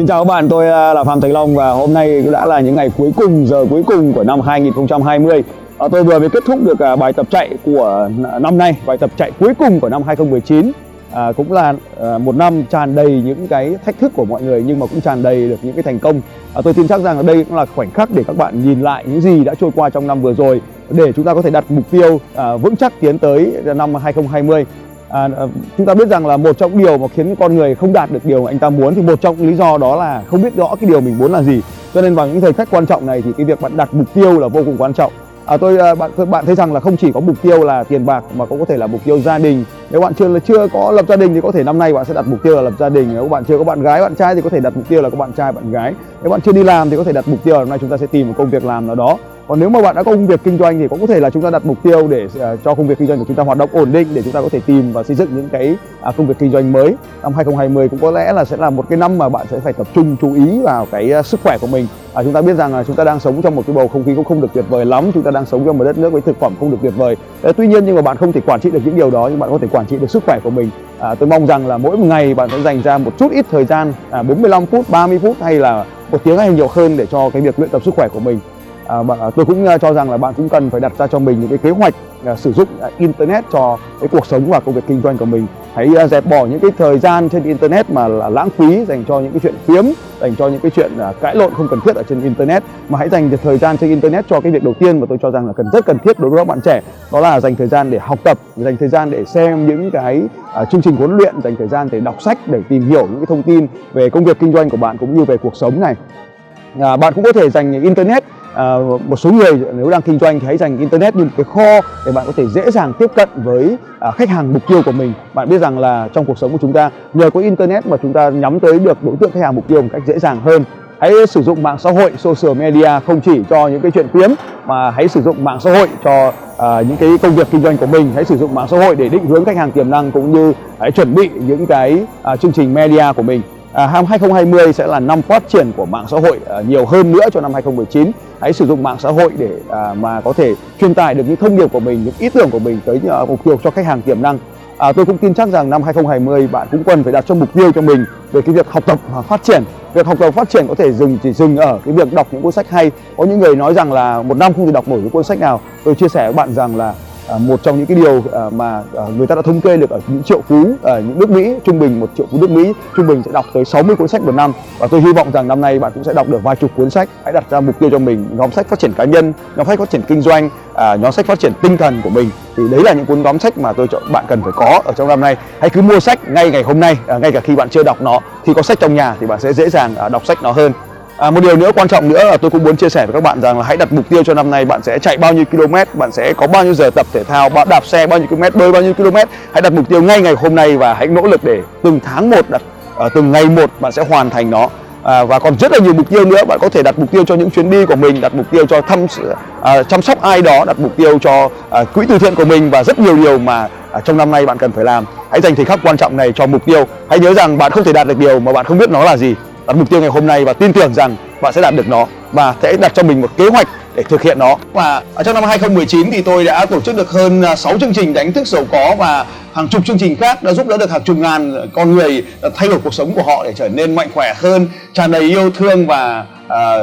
Xin chào các bạn, tôi à, là Phạm Thành Long và hôm nay đã là những ngày cuối cùng, giờ cuối cùng của năm 2020. À, tôi vừa mới kết thúc được à, bài tập chạy của năm nay, bài tập chạy cuối cùng của năm 2019. À, cũng là à, một năm tràn đầy những cái thách thức của mọi người nhưng mà cũng tràn đầy được những cái thành công. À, tôi tin chắc rằng đây cũng là khoảnh khắc để các bạn nhìn lại những gì đã trôi qua trong năm vừa rồi để chúng ta có thể đặt mục tiêu à, vững chắc tiến tới năm 2020. À, à, chúng ta biết rằng là một trong điều mà khiến con người không đạt được điều mà anh ta muốn thì một trong lý do đó là không biết rõ cái điều mình muốn là gì. Cho nên vào những thời khắc quan trọng này thì cái việc bạn đặt mục tiêu là vô cùng quan trọng. À, tôi à, bạn bạn thấy rằng là không chỉ có mục tiêu là tiền bạc mà cũng có thể là mục tiêu gia đình nếu bạn chưa là chưa có lập gia đình thì có thể năm nay bạn sẽ đặt mục tiêu là lập gia đình. Nếu bạn chưa có bạn gái bạn trai thì có thể đặt mục tiêu là có bạn trai bạn gái. Nếu bạn chưa đi làm thì có thể đặt mục tiêu là hôm nay chúng ta sẽ tìm một công việc làm nào đó. Còn nếu mà bạn đã có công việc kinh doanh thì cũng có thể là chúng ta đặt mục tiêu để ờ, cho công việc kinh doanh của chúng ta hoạt động ổn định để chúng ta có thể tìm và xây dựng những cái à, công việc kinh doanh mới. Năm 2020 cũng có lẽ là sẽ là một cái năm mà bạn sẽ phải tập trung chú ý vào cái à, sức khỏe của mình. À, chúng ta biết rằng là chúng ta đang sống trong một cái bầu không khí cũng không được tuyệt vời lắm. Chúng ta đang sống trong một đất nước với thực phẩm không được tuyệt vời. Tuy nhiên nhưng mà bạn không thể quản trị được những điều đó nhưng bạn có thể quản trị được sức khỏe của mình. À, tôi mong rằng là mỗi một ngày bạn sẽ dành ra một chút ít thời gian à, 45 phút 30 phút hay là một tiếng hay nhiều hơn để cho cái việc luyện tập sức khỏe của mình. À, à tôi cũng à, cho rằng là bạn cũng cần phải đặt ra cho mình những cái kế hoạch À, sử dụng à, internet cho cái cuộc sống và công việc kinh doanh của mình. Hãy à, dẹp bỏ những cái thời gian trên internet mà là lãng phí dành cho những cái chuyện phiếm dành cho những cái chuyện cãi lộn không cần thiết ở trên internet. Mà hãy dành thời gian trên internet cho cái việc đầu tiên mà tôi cho rằng là cần rất cần thiết đối với các bạn trẻ đó là dành thời gian để học tập dành thời gian để xem những cái chương trình huấn luyện dành thời gian để đọc sách để tìm hiểu những cái thông tin về công việc kinh doanh của bạn cũng như về cuộc sống này. À, bạn cũng có thể dành internet à, một số người nếu đang kinh doanh thì hãy dành internet như một cái kho để bạn có thể dễ dàng tiếp cận với à, khách hàng mục tiêu của mình. Bạn biết rằng là trong cuộc sống của chúng ta nhờ có internet mà chúng ta nhắm tới được đối tượng khách hàng mục tiêu một cách dễ dàng hơn. Hãy sử dụng mạng xã hội social media không chỉ cho những cái chuyện phiếm mà hãy sử dụng mạng xã hội cho à, những cái công việc kinh doanh của mình. Hãy sử dụng mạng xã hội để định hướng khách hàng tiềm năng cũng như hãy chuẩn bị những cái à, chương trình media của mình. À, 2020 sẽ là năm phát triển của mạng xã hội à, nhiều hơn nữa cho năm 2019. Hãy sử dụng mạng xã hội để à, mà có thể truyền tải được những thông điệp của mình, những ý tưởng của mình tới à, mục tiêu cho khách hàng tiềm năng. À, tôi cũng tin chắc rằng năm 2020 bạn cũng cần phải đặt cho mục tiêu cho mình về cái việc học tập và phát triển. Việc học tập phát triển có thể dừng chỉ dừng ở cái việc đọc những cuốn sách hay. Có những người nói rằng là một năm không thể đọc nổi những cuốn sách nào. Tôi chia sẻ với bạn rằng là À, một trong những cái điều à, mà à, người ta đã thống kê được ở những triệu phú ở những nước Mỹ trung bình một triệu phú nước Mỹ trung bình sẽ đọc tới 60 cuốn sách một năm. Và tôi hy vọng rằng năm nay bạn cũng sẽ đọc được vài chục cuốn sách. Hãy đặt ra mục tiêu cho mình nhóm sách phát triển cá nhân nhóm sách phát triển kinh doanh nhóm sách phát triển tinh thần của mình. Thì đấy là những cuốn nhóm sách mà tôi chọn bạn cần phải có ở trong năm nay. Hãy cứ mua sách ngay ngày hôm nay ngay cả khi bạn chưa đọc nó. Khi có sách trong nhà thì bạn sẽ dễ dàng đọc sách nó hơn. À, một điều nữa quan trọng nữa là tôi cũng muốn chia sẻ với các bạn rằng là hãy đặt mục tiêu cho năm nay bạn sẽ chạy bao nhiêu km, bạn sẽ có bao nhiêu giờ tập thể thao, bạn đạp xe bao nhiêu km, bơi bao nhiêu km. Hãy đặt mục tiêu ngay ngày hôm nay và hãy nỗ lực để từng tháng một đặt ở từng ngày một bạn sẽ hoàn thành nó. À, và còn rất là nhiều mục tiêu nữa bạn có thể đặt mục tiêu cho những chuyến đi của mình đặt mục tiêu cho thăm à, chăm sóc ai đó đặt mục tiêu cho à, quỹ từ thiện của mình và rất nhiều điều mà à, trong năm nay bạn cần phải làm hãy dành thời khắc quan trọng này cho mục tiêu hãy nhớ rằng bạn không thể đạt được điều mà bạn không biết nó là gì đặt mục tiêu ngày hôm nay và tin tưởng rằng bạn sẽ đạt được nó và sẽ đặt cho mình một kế hoạch để thực hiện nó. Và ở trong năm 2019 thì tôi đã tổ chức được hơn à, 6 chương trình đánh thức giàu có và hàng chục chương trình khác đã giúp đỡ được hàng chục ngàn con người thay đổi cuộc sống của họ để trở nên mạnh khỏe hơn, tràn đầy yêu thương và à,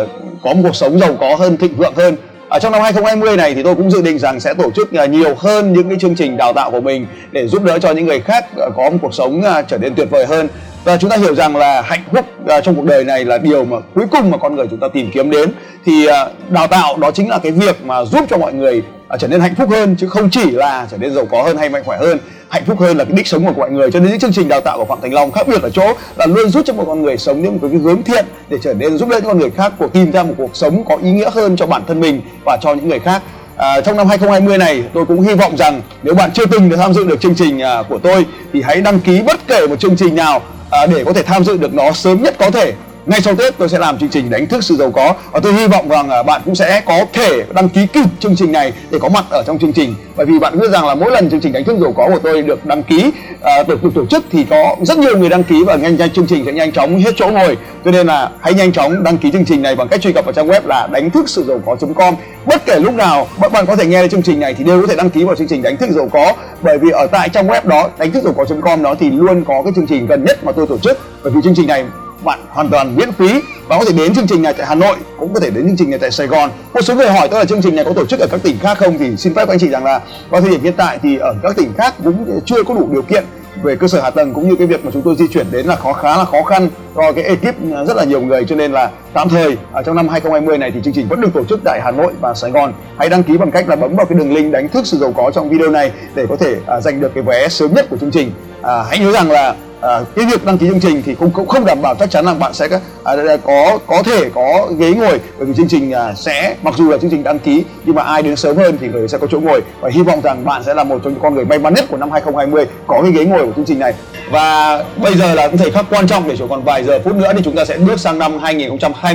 có một cuộc sống giàu có hơn, thịnh vượng hơn. Ở trong năm 2020 này thì tôi cũng dự định rằng sẽ tổ chức à, nhiều hơn những cái chương trình đào tạo của mình để giúp đỡ cho những người khác à, có một cuộc sống trở nên tuyệt vời hơn và chúng ta hiểu rằng là hạnh phúc à, trong cuộc đời này là điều mà cuối cùng mà con người chúng ta tìm kiếm đến. Thì à, đào tạo đó chính là cái việc mà giúp cho mọi người à, trở nên hạnh phúc hơn chứ không chỉ là trở nên giàu có hơn hay mạnh khỏe hơn. Hạnh phúc hơn là cái đích sống của mọi người. Cho nên những chương trình đào tạo của phạm thành long khác biệt ở chỗ là luôn giúp cho một con người sống những cái hướng thiện để trở nên giúp đỡ những con người khác của tìm ra một cuộc sống có ý nghĩa hơn cho bản thân mình và cho những người khác. À, trong năm 2020 này tôi cũng hy vọng rằng nếu bạn chưa từng được tham dự được chương trình à, của tôi thì hãy đăng ký bất kể một chương trình nào À, để có thể tham dự được nó sớm nhất có thể ngay sau Tết tôi sẽ làm chương trình đánh thức sự giàu có. Và tôi hy vọng rằng à, bạn cũng sẽ có thể đăng ký kịp chương trình này để có mặt ở trong chương trình. Bởi vì bạn biết rằng là mỗi lần chương trình đánh thức giàu có của tôi được đăng ký à, được, được tổ chức thì có rất nhiều người đăng ký và nhanh nhanh chương trình sẽ nhanh chóng hết chỗ ngồi. Cho nên là hãy nhanh chóng đăng ký chương trình này bằng cách truy cập vào trang web là đánh thức sự giàu có.com bất kể lúc nào bạn bạn có thể nghe được chương trình này thì đều có thể đăng ký vào chương trình đánh thức giàu có. Bởi vì ở tại trong web đó đánh thức giàu có.com đó thì luôn có cái chương trình gần nhất mà tôi tổ chức. Bởi vì chương trình này bạn hoàn toàn miễn phí và có thể đến chương trình này tại Hà Nội, cũng có thể đến chương trình này tại Sài Gòn. Một số người hỏi tôi là chương trình này có tổ chức ở các tỉnh khác không thì xin phép anh chị rằng là vào thời điểm hiện tại thì ở các tỉnh khác cũng chưa có đủ điều kiện về cơ sở hạ tầng cũng như cái việc mà chúng tôi di chuyển đến là khó, khá là khó khăn do cái ekip rất là nhiều người cho nên là tạm thời ở trong năm 2020 này thì chương trình vẫn được tổ chức tại Hà Nội và Sài Gòn. Hãy đăng ký bằng cách là bấm vào cái đường link đánh thức sự giàu có trong video này để có thể à, giành được cái vé sớm nhất của chương trình. À, hãy nhớ rằng là à, cái việc đăng ký chương trình thì cũng cũng không đảm bảo chắc chắn là bạn sẽ à, có có thể có ghế ngồi bởi vì chương trình à, sẽ mặc dù là chương trình đăng ký nhưng mà ai đến sớm hơn thì người sẽ có chỗ ngồi. Và hy vọng rằng bạn sẽ là một trong những con người may mắn nhất của năm 2020 có cái ghế ngồi của chương trình này. Và bây giờ là cũng thời khắc quan trọng để chỉ còn vài giờ phút nữa thì chúng ta sẽ bước sang năm 2020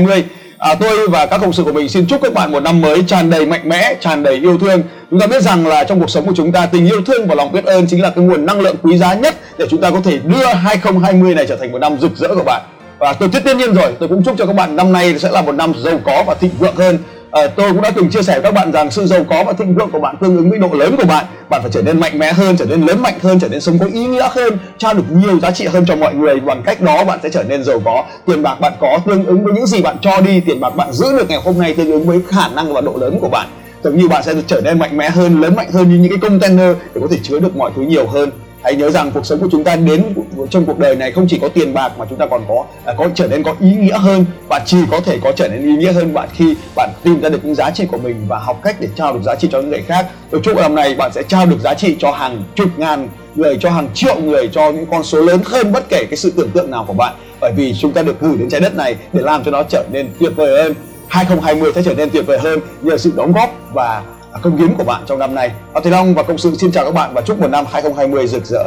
À, tôi và các cộng sự của mình xin chúc các bạn một năm mới tràn đầy mạnh mẽ, tràn đầy yêu thương. Chúng ta biết rằng là trong cuộc sống của chúng ta tình yêu thương và lòng biết ơn chính là cái nguồn năng lượng quý giá nhất để chúng ta có thể đưa 2020 này trở thành một năm rực rỡ của bạn. Và tôi tất nhiên rồi, tôi cũng chúc cho các bạn năm nay sẽ là một năm giàu có và thịnh vượng hơn à, tôi cũng đã từng chia sẻ với các bạn rằng sự giàu có và thịnh vượng của bạn tương ứng với độ lớn của bạn. Bạn phải trở nên mạnh mẽ hơn trở nên lớn mạnh hơn trở nên sống có ý nghĩa hơn trao được nhiều giá trị hơn cho mọi người. Bằng cách đó bạn sẽ trở nên giàu có. Tiền bạc bạn có tương ứng với những gì bạn cho đi. Tiền bạc bạn giữ được ngày hôm nay tương ứng với khả năng và độ lớn của bạn. Giống như bạn sẽ trở nên mạnh mẽ hơn lớn mạnh hơn như những cái container để có thể chứa được mọi thứ nhiều hơn hãy nhớ rằng cuộc sống của chúng ta đến trong cuộc đời này không chỉ có tiền bạc mà chúng ta còn có à, có trở nên có ý nghĩa hơn và chỉ có thể có trở nên ý nghĩa hơn bạn khi bạn tìm ra được những giá trị của mình và học cách để trao được giá trị cho những người khác. Tôi chúc năm này bạn sẽ trao được giá trị cho hàng chục ngàn người, cho hàng triệu người, cho những con số lớn hơn bất kể cái sự tưởng tượng nào của bạn. Bởi vì chúng ta được gửi đến trái đất này để làm cho nó trở nên tuyệt vời hơn. 2020 sẽ trở nên tuyệt vời hơn nhờ sự đóng góp và công hiến của bạn trong năm nay. Thầy Long và Công sự xin chào các bạn và chúc một năm 2020 rực rỡ.